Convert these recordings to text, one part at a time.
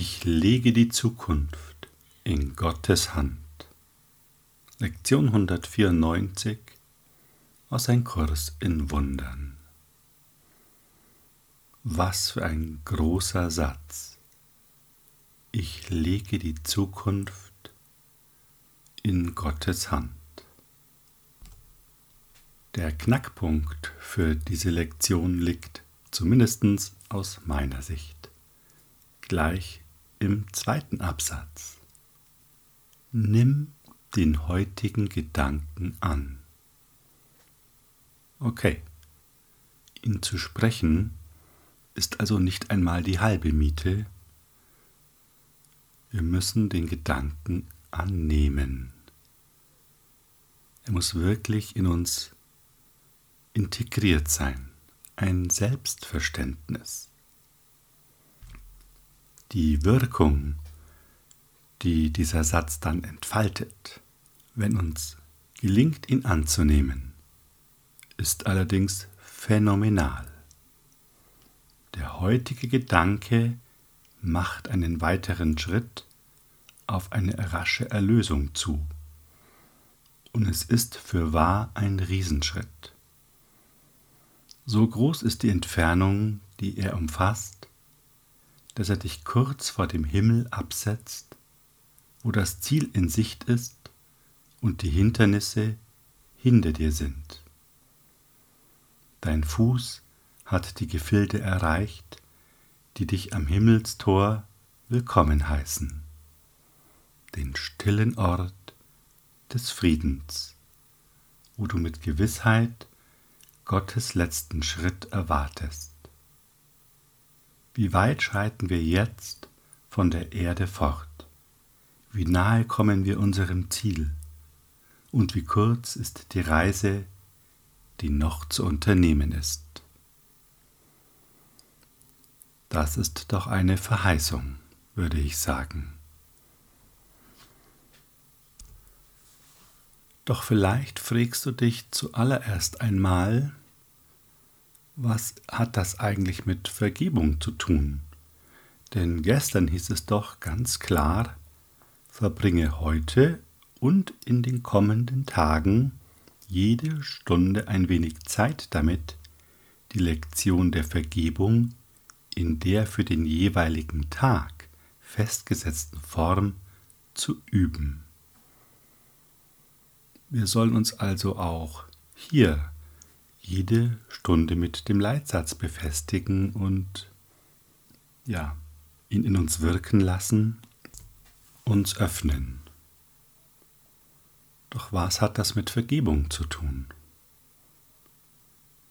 Ich lege die Zukunft in Gottes Hand. Lektion 194 aus ein Kurs in Wundern. Was für ein großer Satz. Ich lege die Zukunft in Gottes Hand. Der Knackpunkt für diese Lektion liegt, zumindest aus meiner Sicht, gleich im zweiten Absatz. Nimm den heutigen Gedanken an. Okay, ihn zu sprechen ist also nicht einmal die halbe Miete. Wir müssen den Gedanken annehmen. Er muss wirklich in uns integriert sein, ein Selbstverständnis die Wirkung, die dieser Satz dann entfaltet, wenn uns gelingt, ihn anzunehmen, ist allerdings phänomenal. Der heutige Gedanke macht einen weiteren Schritt auf eine rasche Erlösung zu. Und es ist für wahr ein Riesenschritt. So groß ist die Entfernung, die er umfasst, dass er dich kurz vor dem Himmel absetzt, wo das Ziel in Sicht ist und die Hindernisse hinter dir sind. Dein Fuß hat die Gefilde erreicht, die dich am Himmelstor willkommen heißen, den stillen Ort des Friedens, wo du mit Gewissheit Gottes letzten Schritt erwartest. Wie weit schreiten wir jetzt von der Erde fort? Wie nahe kommen wir unserem Ziel? Und wie kurz ist die Reise, die noch zu unternehmen ist? Das ist doch eine Verheißung, würde ich sagen. Doch vielleicht fragst du dich zuallererst einmal, was hat das eigentlich mit Vergebung zu tun? Denn gestern hieß es doch ganz klar, verbringe heute und in den kommenden Tagen jede Stunde ein wenig Zeit damit, die Lektion der Vergebung in der für den jeweiligen Tag festgesetzten Form zu üben. Wir sollen uns also auch hier jede Stunde mit dem Leitsatz befestigen und ja, ihn in uns wirken lassen, uns öffnen. Doch was hat das mit Vergebung zu tun?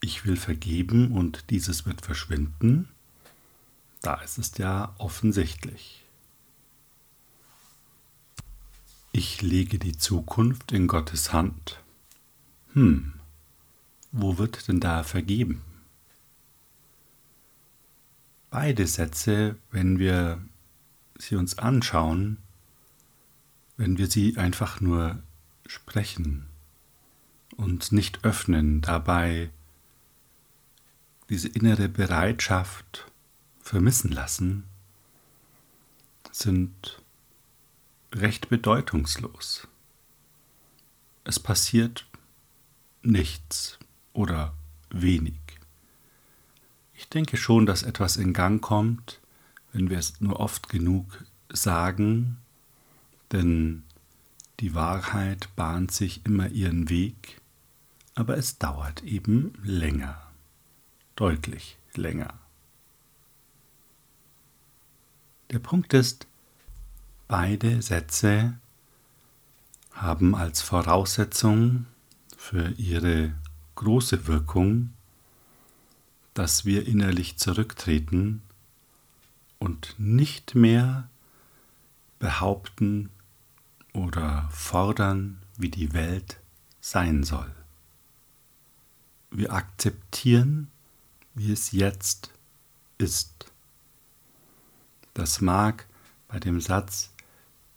Ich will vergeben und dieses wird verschwinden? Da ist es ja offensichtlich. Ich lege die Zukunft in Gottes Hand. Hm, wo wird denn da vergeben? Beide Sätze, wenn wir sie uns anschauen, wenn wir sie einfach nur sprechen und nicht öffnen, dabei diese innere Bereitschaft vermissen lassen, sind recht bedeutungslos. Es passiert nichts oder wenig. Ich denke schon, dass etwas in Gang kommt, wenn wir es nur oft genug sagen, denn die Wahrheit bahnt sich immer ihren Weg, aber es dauert eben länger, deutlich länger. Der Punkt ist, beide Sätze haben als Voraussetzung für ihre große Wirkung, dass wir innerlich zurücktreten und nicht mehr behaupten oder fordern, wie die Welt sein soll. Wir akzeptieren, wie es jetzt ist. Das mag bei dem Satz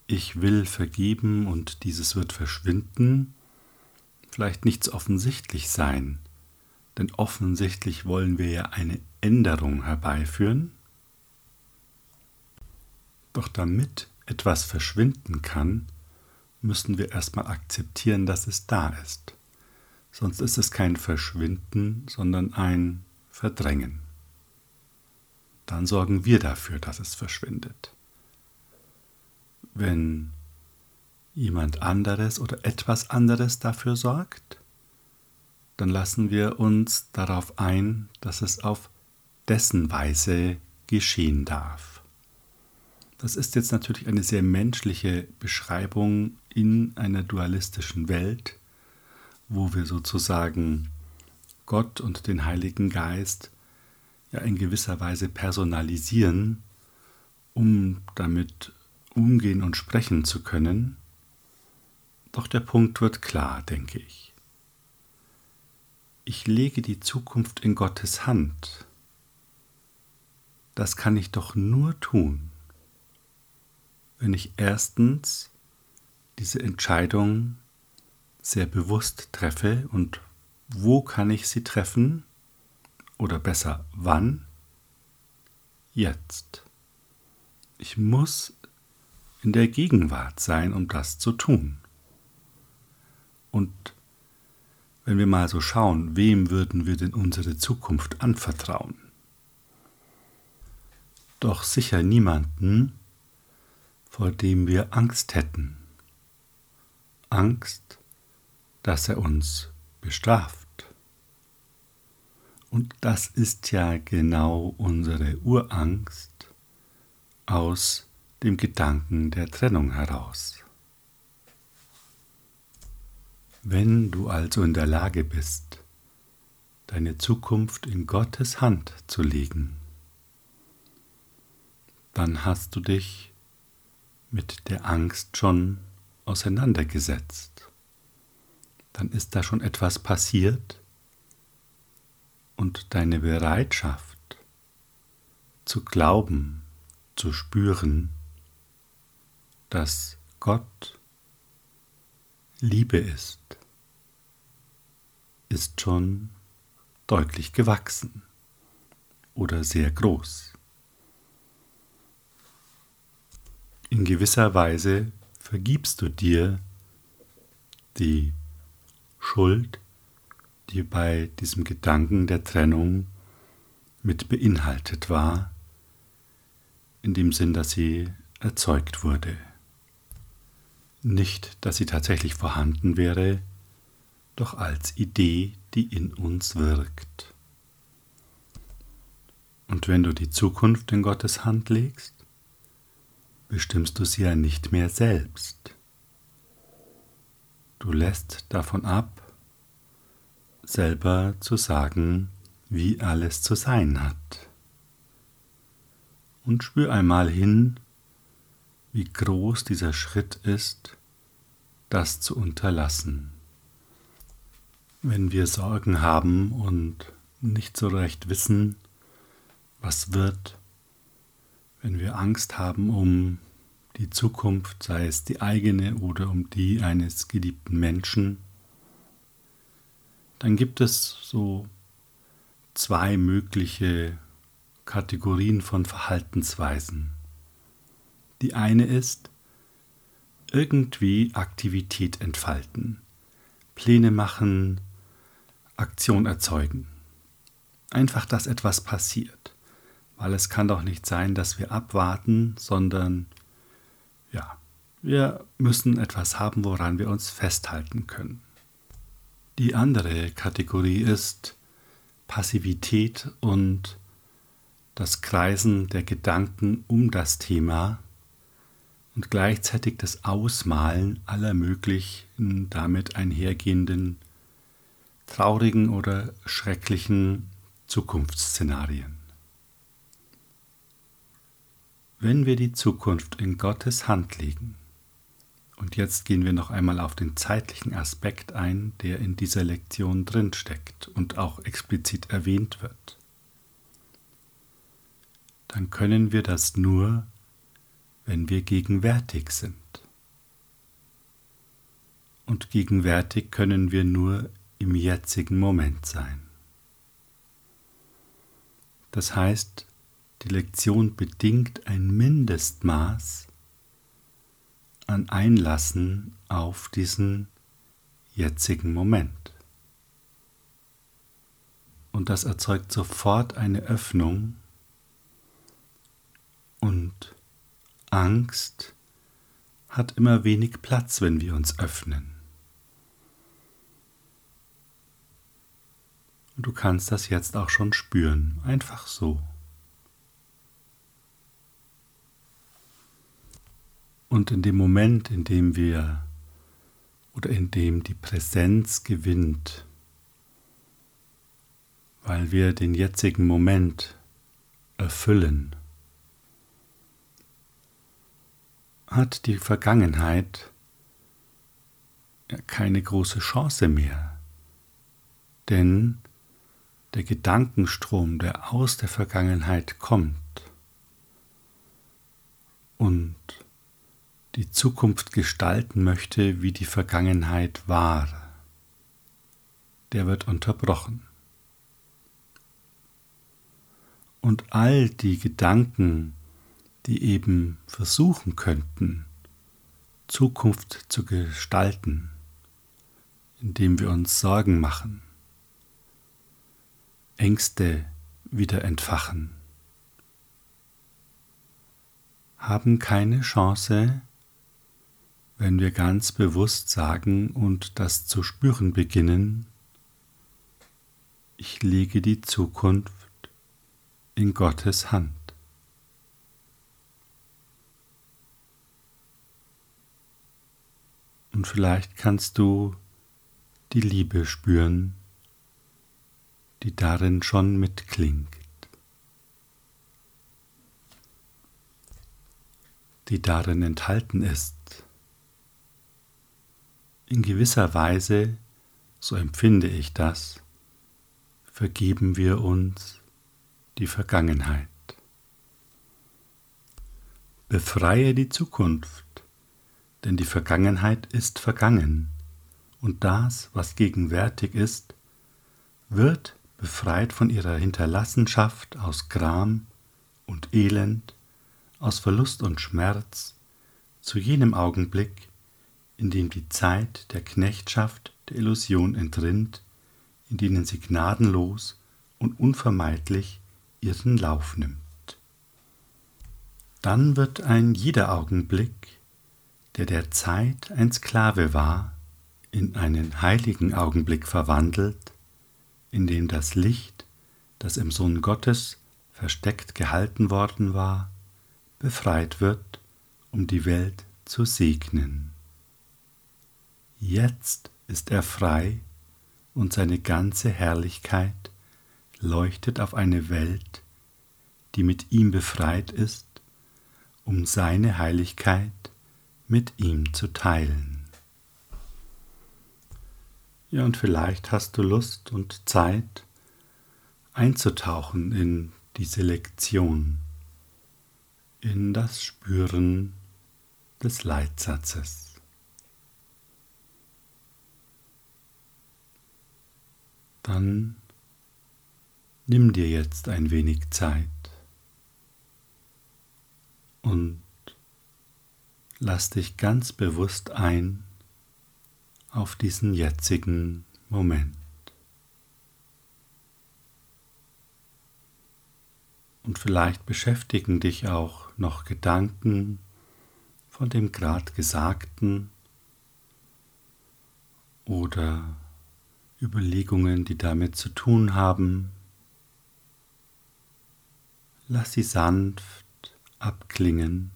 Ich will vergeben und dieses wird verschwinden vielleicht nichts offensichtlich sein, denn offensichtlich wollen wir ja eine Änderung herbeiführen. Doch damit etwas verschwinden kann, müssen wir erstmal akzeptieren, dass es da ist. Sonst ist es kein Verschwinden, sondern ein Verdrängen. Dann sorgen wir dafür, dass es verschwindet. Wenn jemand anderes oder etwas anderes dafür sorgt, dann lassen wir uns darauf ein, dass es auf dessen Weise geschehen darf. Das ist jetzt natürlich eine sehr menschliche Beschreibung in einer dualistischen Welt, wo wir sozusagen Gott und den Heiligen Geist ja in gewisser Weise personalisieren, um damit umgehen und sprechen zu können. Doch der Punkt wird klar, denke ich. Ich lege die Zukunft in Gottes Hand. Das kann ich doch nur tun, wenn ich erstens diese Entscheidung sehr bewusst treffe und wo kann ich sie treffen oder besser wann? Jetzt. Ich muss in der Gegenwart sein, um das zu tun. Und wenn wir mal so schauen, wem würden wir denn unsere Zukunft anvertrauen? Doch sicher niemanden, vor dem wir Angst hätten. Angst, dass er uns bestraft. Und das ist ja genau unsere Urangst aus dem Gedanken der Trennung heraus. Wenn du also in der Lage bist, deine Zukunft in Gottes Hand zu legen, dann hast du dich mit der Angst schon auseinandergesetzt. Dann ist da schon etwas passiert und deine Bereitschaft zu glauben, zu spüren, dass Gott Liebe ist, ist schon deutlich gewachsen oder sehr groß. In gewisser Weise vergibst du dir die Schuld, die bei diesem Gedanken der Trennung mit beinhaltet war, in dem Sinn, dass sie erzeugt wurde. Nicht, dass sie tatsächlich vorhanden wäre, doch als Idee, die in uns wirkt. Und wenn du die Zukunft in Gottes Hand legst, bestimmst du sie ja nicht mehr selbst. Du lässt davon ab, selber zu sagen, wie alles zu sein hat. Und spür einmal hin, wie groß dieser Schritt ist, das zu unterlassen. Wenn wir Sorgen haben und nicht so recht wissen, was wird, wenn wir Angst haben um die Zukunft, sei es die eigene oder um die eines geliebten Menschen, dann gibt es so zwei mögliche Kategorien von Verhaltensweisen. Die eine ist, irgendwie Aktivität entfalten, Pläne machen, Aktion erzeugen. Einfach, dass etwas passiert weil es kann doch nicht sein, dass wir abwarten, sondern ja, wir müssen etwas haben, woran wir uns festhalten können. Die andere Kategorie ist Passivität und das Kreisen der Gedanken um das Thema und gleichzeitig das Ausmalen aller möglichen damit einhergehenden traurigen oder schrecklichen Zukunftsszenarien. Wenn wir die Zukunft in Gottes Hand legen, und jetzt gehen wir noch einmal auf den zeitlichen Aspekt ein, der in dieser Lektion drinsteckt und auch explizit erwähnt wird, dann können wir das nur, wenn wir gegenwärtig sind. Und gegenwärtig können wir nur im jetzigen Moment sein. Das heißt, Die Lektion bedingt ein Mindestmaß an Einlassen auf diesen jetzigen Moment. Und das erzeugt sofort eine Öffnung und Angst hat immer wenig Platz, wenn wir uns öffnen. Und du kannst das jetzt auch schon spüren, einfach so. Und in dem Moment, in dem wir oder in dem die Präsenz gewinnt, weil wir den jetzigen Moment erfüllen, hat die Vergangenheit keine große Chance mehr. Denn der Gedankenstrom, der aus der Vergangenheit kommt und die Zukunft gestalten möchte, wie die Vergangenheit war, der wird unterbrochen. Und all die Gedanken, die eben versuchen könnten, Zukunft zu gestalten, indem wir uns Sorgen machen, Ängste wieder entfachen, haben keine Chance, wenn wir ganz bewusst sagen und das zu spüren beginnen, ich lege die Zukunft in Gottes Hand. Und vielleicht kannst du die Liebe spüren, die darin schon mitklingt, die darin enthalten ist. In gewisser Weise, so empfinde ich das, vergeben wir uns die Vergangenheit. Befreie die Zukunft, denn die Vergangenheit ist vergangen, und das, was gegenwärtig ist, wird befreit von ihrer Hinterlassenschaft aus Gram und Elend, aus Verlust und Schmerz, zu jenem Augenblick, in dem die Zeit der Knechtschaft der Illusion entrinnt, in denen sie gnadenlos und unvermeidlich ihren Lauf nimmt. Dann wird ein jeder Augenblick, der der Zeit ein Sklave war, in einen heiligen Augenblick verwandelt, in dem das Licht, das im Sohn Gottes versteckt gehalten worden war, befreit wird, um die Welt zu segnen. Jetzt ist er frei und seine ganze Herrlichkeit leuchtet auf eine Welt, die mit ihm befreit ist, um seine Heiligkeit mit ihm zu teilen. Ja, und vielleicht hast du Lust und Zeit einzutauchen in diese Lektion, in das Spüren des Leitsatzes. dann nimm dir jetzt ein wenig Zeit und lass dich ganz bewusst ein auf diesen jetzigen Moment. Und vielleicht beschäftigen dich auch noch Gedanken von dem Grad Gesagten oder Überlegungen, die damit zu tun haben. Lass sie sanft abklingen,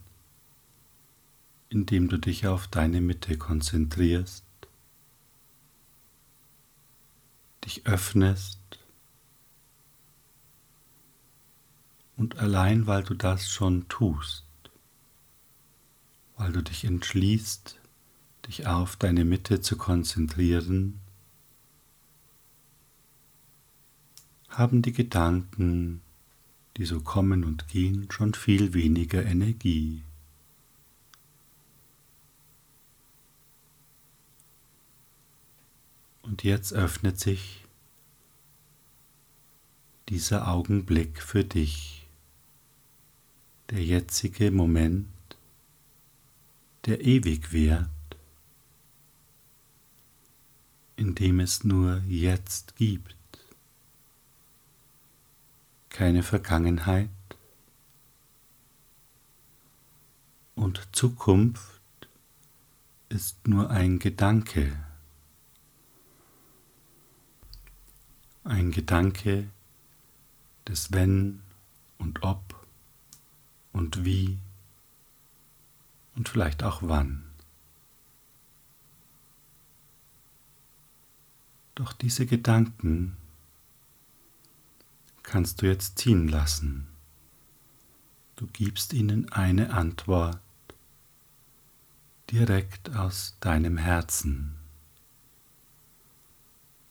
indem du dich auf deine Mitte konzentrierst, dich öffnest und allein weil du das schon tust, weil du dich entschließt, dich auf deine Mitte zu konzentrieren, haben die Gedanken, die so kommen und gehen, schon viel weniger Energie. Und jetzt öffnet sich dieser Augenblick für dich, der jetzige Moment, der ewig währt, in dem es nur jetzt gibt, keine Vergangenheit und Zukunft ist nur ein Gedanke, ein Gedanke des Wenn und Ob und Wie und vielleicht auch Wann. Doch diese Gedanken kannst du jetzt ziehen lassen. Du gibst ihnen eine Antwort direkt aus deinem Herzen.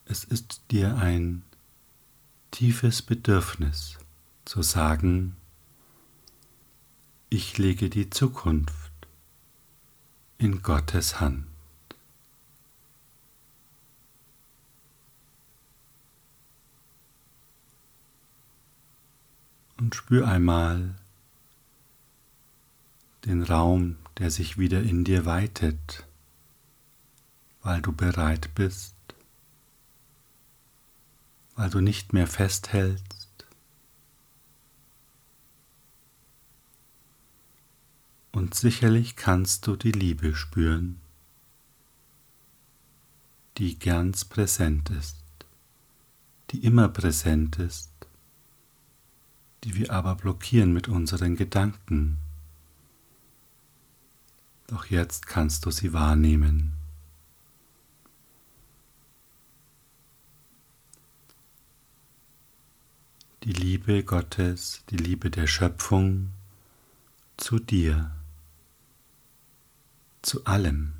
Es ist dir ein tiefes Bedürfnis zu sagen, ich lege die Zukunft in Gottes Hand. Und spür einmal den Raum, der sich wieder in dir weitet, weil du bereit bist, weil du nicht mehr festhältst, und sicherlich kannst du die Liebe spüren, die ganz präsent ist, die immer präsent ist, die wir aber blockieren mit unseren Gedanken. Doch jetzt kannst du sie wahrnehmen. Die Liebe Gottes, die Liebe der Schöpfung zu dir zu allem,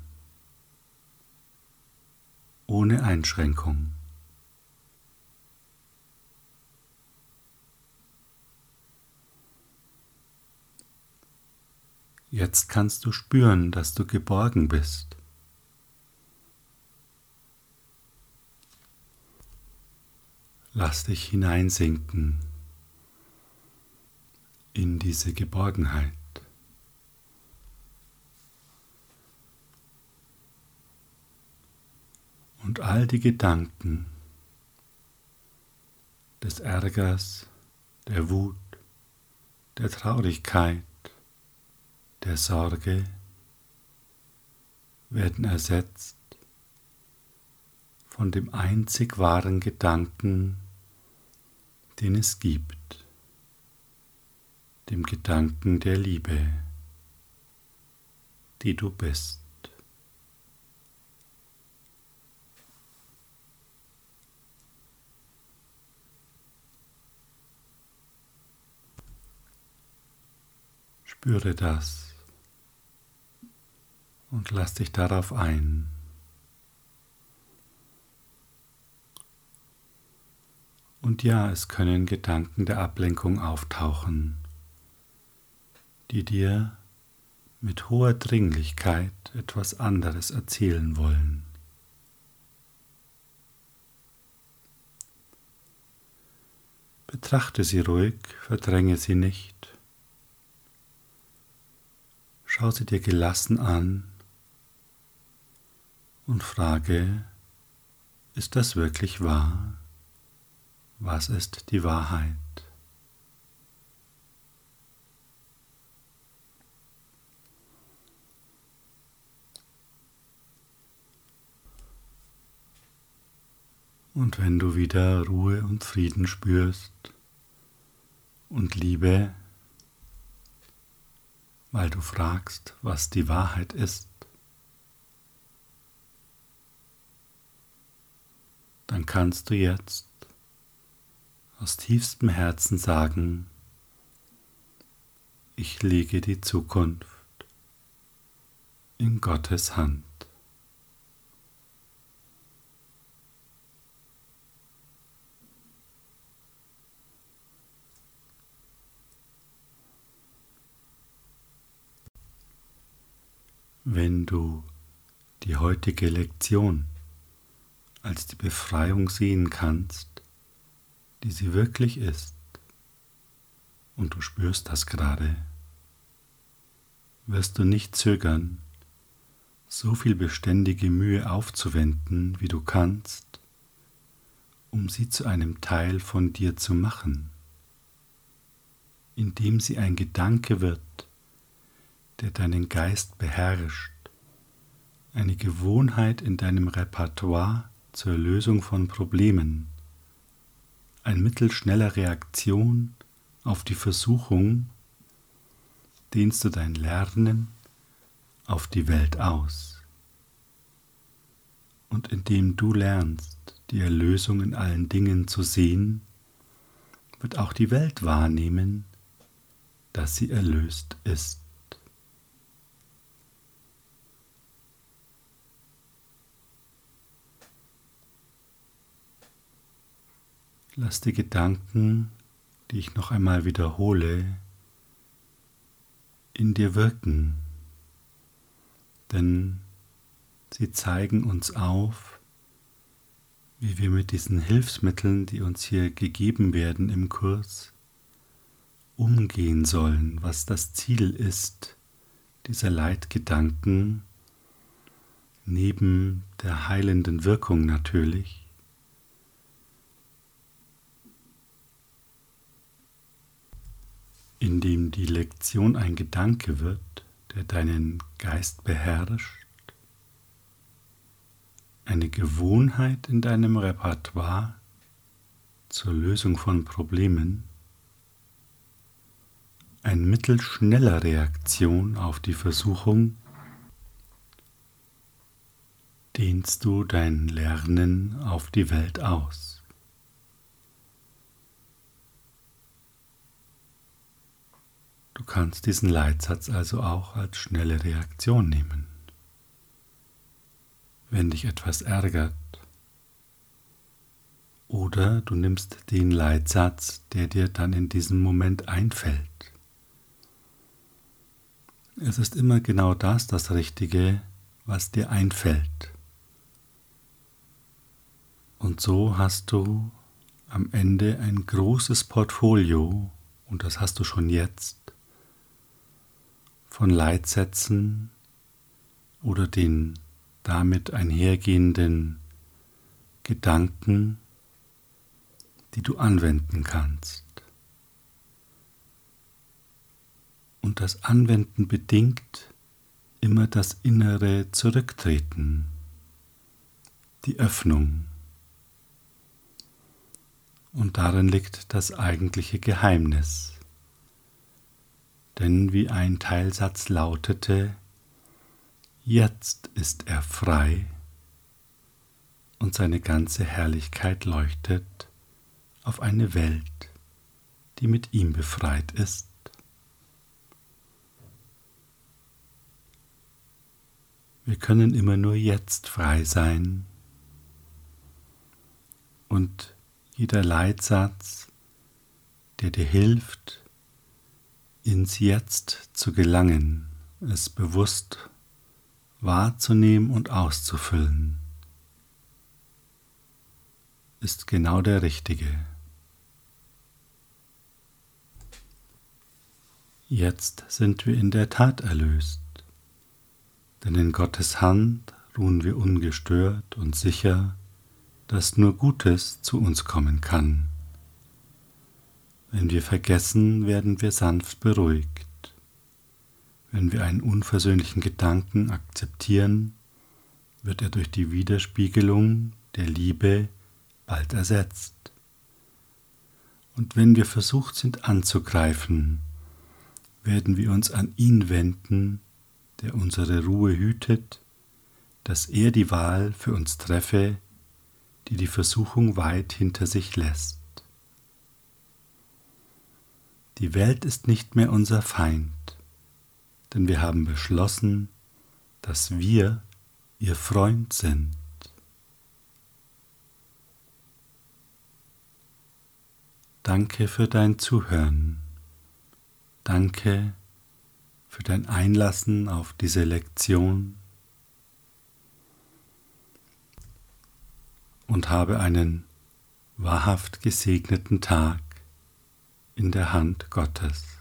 ohne Einschränkung. Jetzt kannst du spüren, dass du geborgen bist. Lass dich hineinsinken in diese Geborgenheit. und all die Gedanken des Ärgers, der Wut, der Traurigkeit, der Sorge werden ersetzt von dem einzig wahren Gedanken, den es gibt, dem Gedanken der Liebe, die du bist. Spüre das und lass dich darauf ein. Und ja, es können Gedanken der Ablenkung auftauchen, die dir mit hoher Dringlichkeit etwas anderes erzählen wollen. Betrachte sie ruhig, verdränge sie nicht Schau sie dir gelassen an und frage, ist das wirklich wahr? Was ist die Wahrheit? Und wenn du wieder Ruhe und Frieden spürst und Liebe, weil du fragst, was die Wahrheit ist, dann kannst du jetzt aus tiefstem Herzen sagen, ich lege die Zukunft in Gottes Hand. Wenn du die heutige Lektion als die Befreiung sehen kannst, die sie wirklich ist, und du spürst das gerade, wirst du nicht zögern, so viel beständige Mühe aufzuwenden, wie du kannst, um sie zu einem Teil von dir zu machen, indem sie ein Gedanke wird, der deinen Geist beherrscht, eine Gewohnheit in deinem Repertoire zur Lösung von Problemen, ein Mittel schneller Reaktion auf die Versuchung, dehnst du dein Lernen auf die Welt aus. Und indem du lernst, die Erlösung in allen Dingen zu sehen, wird auch die Welt wahrnehmen, dass sie erlöst ist. Lass die Gedanken, die ich noch einmal wiederhole, in dir wirken, denn sie zeigen uns auf, wie wir mit diesen Hilfsmitteln, die uns hier gegeben werden im Kurs, umgehen sollen, was das Ziel ist dieser Leitgedanken, neben der heilenden Wirkung natürlich. Indem die Lektion ein Gedanke wird, der deinen Geist beherrscht, eine Gewohnheit in deinem Repertoire zur Lösung von Problemen, ein Mittel schneller Reaktion auf die Versuchung, dehnst du dein Lernen auf die Welt aus. Du kannst diesen Leitsatz also auch als schnelle Reaktion nehmen. Wenn dich etwas ärgert, oder du nimmst den Leitsatz, der dir dann in diesem Moment einfällt. Es ist immer genau das das Richtige, was dir einfällt. Und so hast du am Ende ein großes Portfolio, und das hast du schon jetzt, von Leitsätzen oder den damit einhergehenden Gedanken, die du anwenden kannst. Und das Anwenden bedingt immer das innere Zurücktreten, die Öffnung. Und darin liegt das eigentliche Geheimnis. Denn wie ein Teilsatz lautete, jetzt ist er frei und seine ganze Herrlichkeit leuchtet auf eine Welt, die mit ihm befreit ist. Wir können immer nur jetzt frei sein und jeder Leitsatz, der dir hilft, ins Jetzt zu gelangen, es bewusst wahrzunehmen und auszufüllen, ist genau der richtige. Jetzt sind wir in der Tat erlöst, denn in Gottes Hand ruhen wir ungestört und sicher, dass nur Gutes zu uns kommen kann. Wenn wir vergessen, werden wir sanft beruhigt. Wenn wir einen unversöhnlichen Gedanken akzeptieren, wird er durch die Widerspiegelung der Liebe bald ersetzt. Und wenn wir versucht sind anzugreifen, werden wir uns an ihn wenden, der unsere Ruhe hütet, dass er die Wahl für uns treffe, die die Versuchung weit hinter sich lässt. Die Welt ist nicht mehr unser Feind, denn wir haben beschlossen, dass wir ihr Freund sind. Danke für dein Zuhören. Danke für dein Einlassen auf diese Lektion und habe einen wahrhaft gesegneten Tag in der Hand Gottes.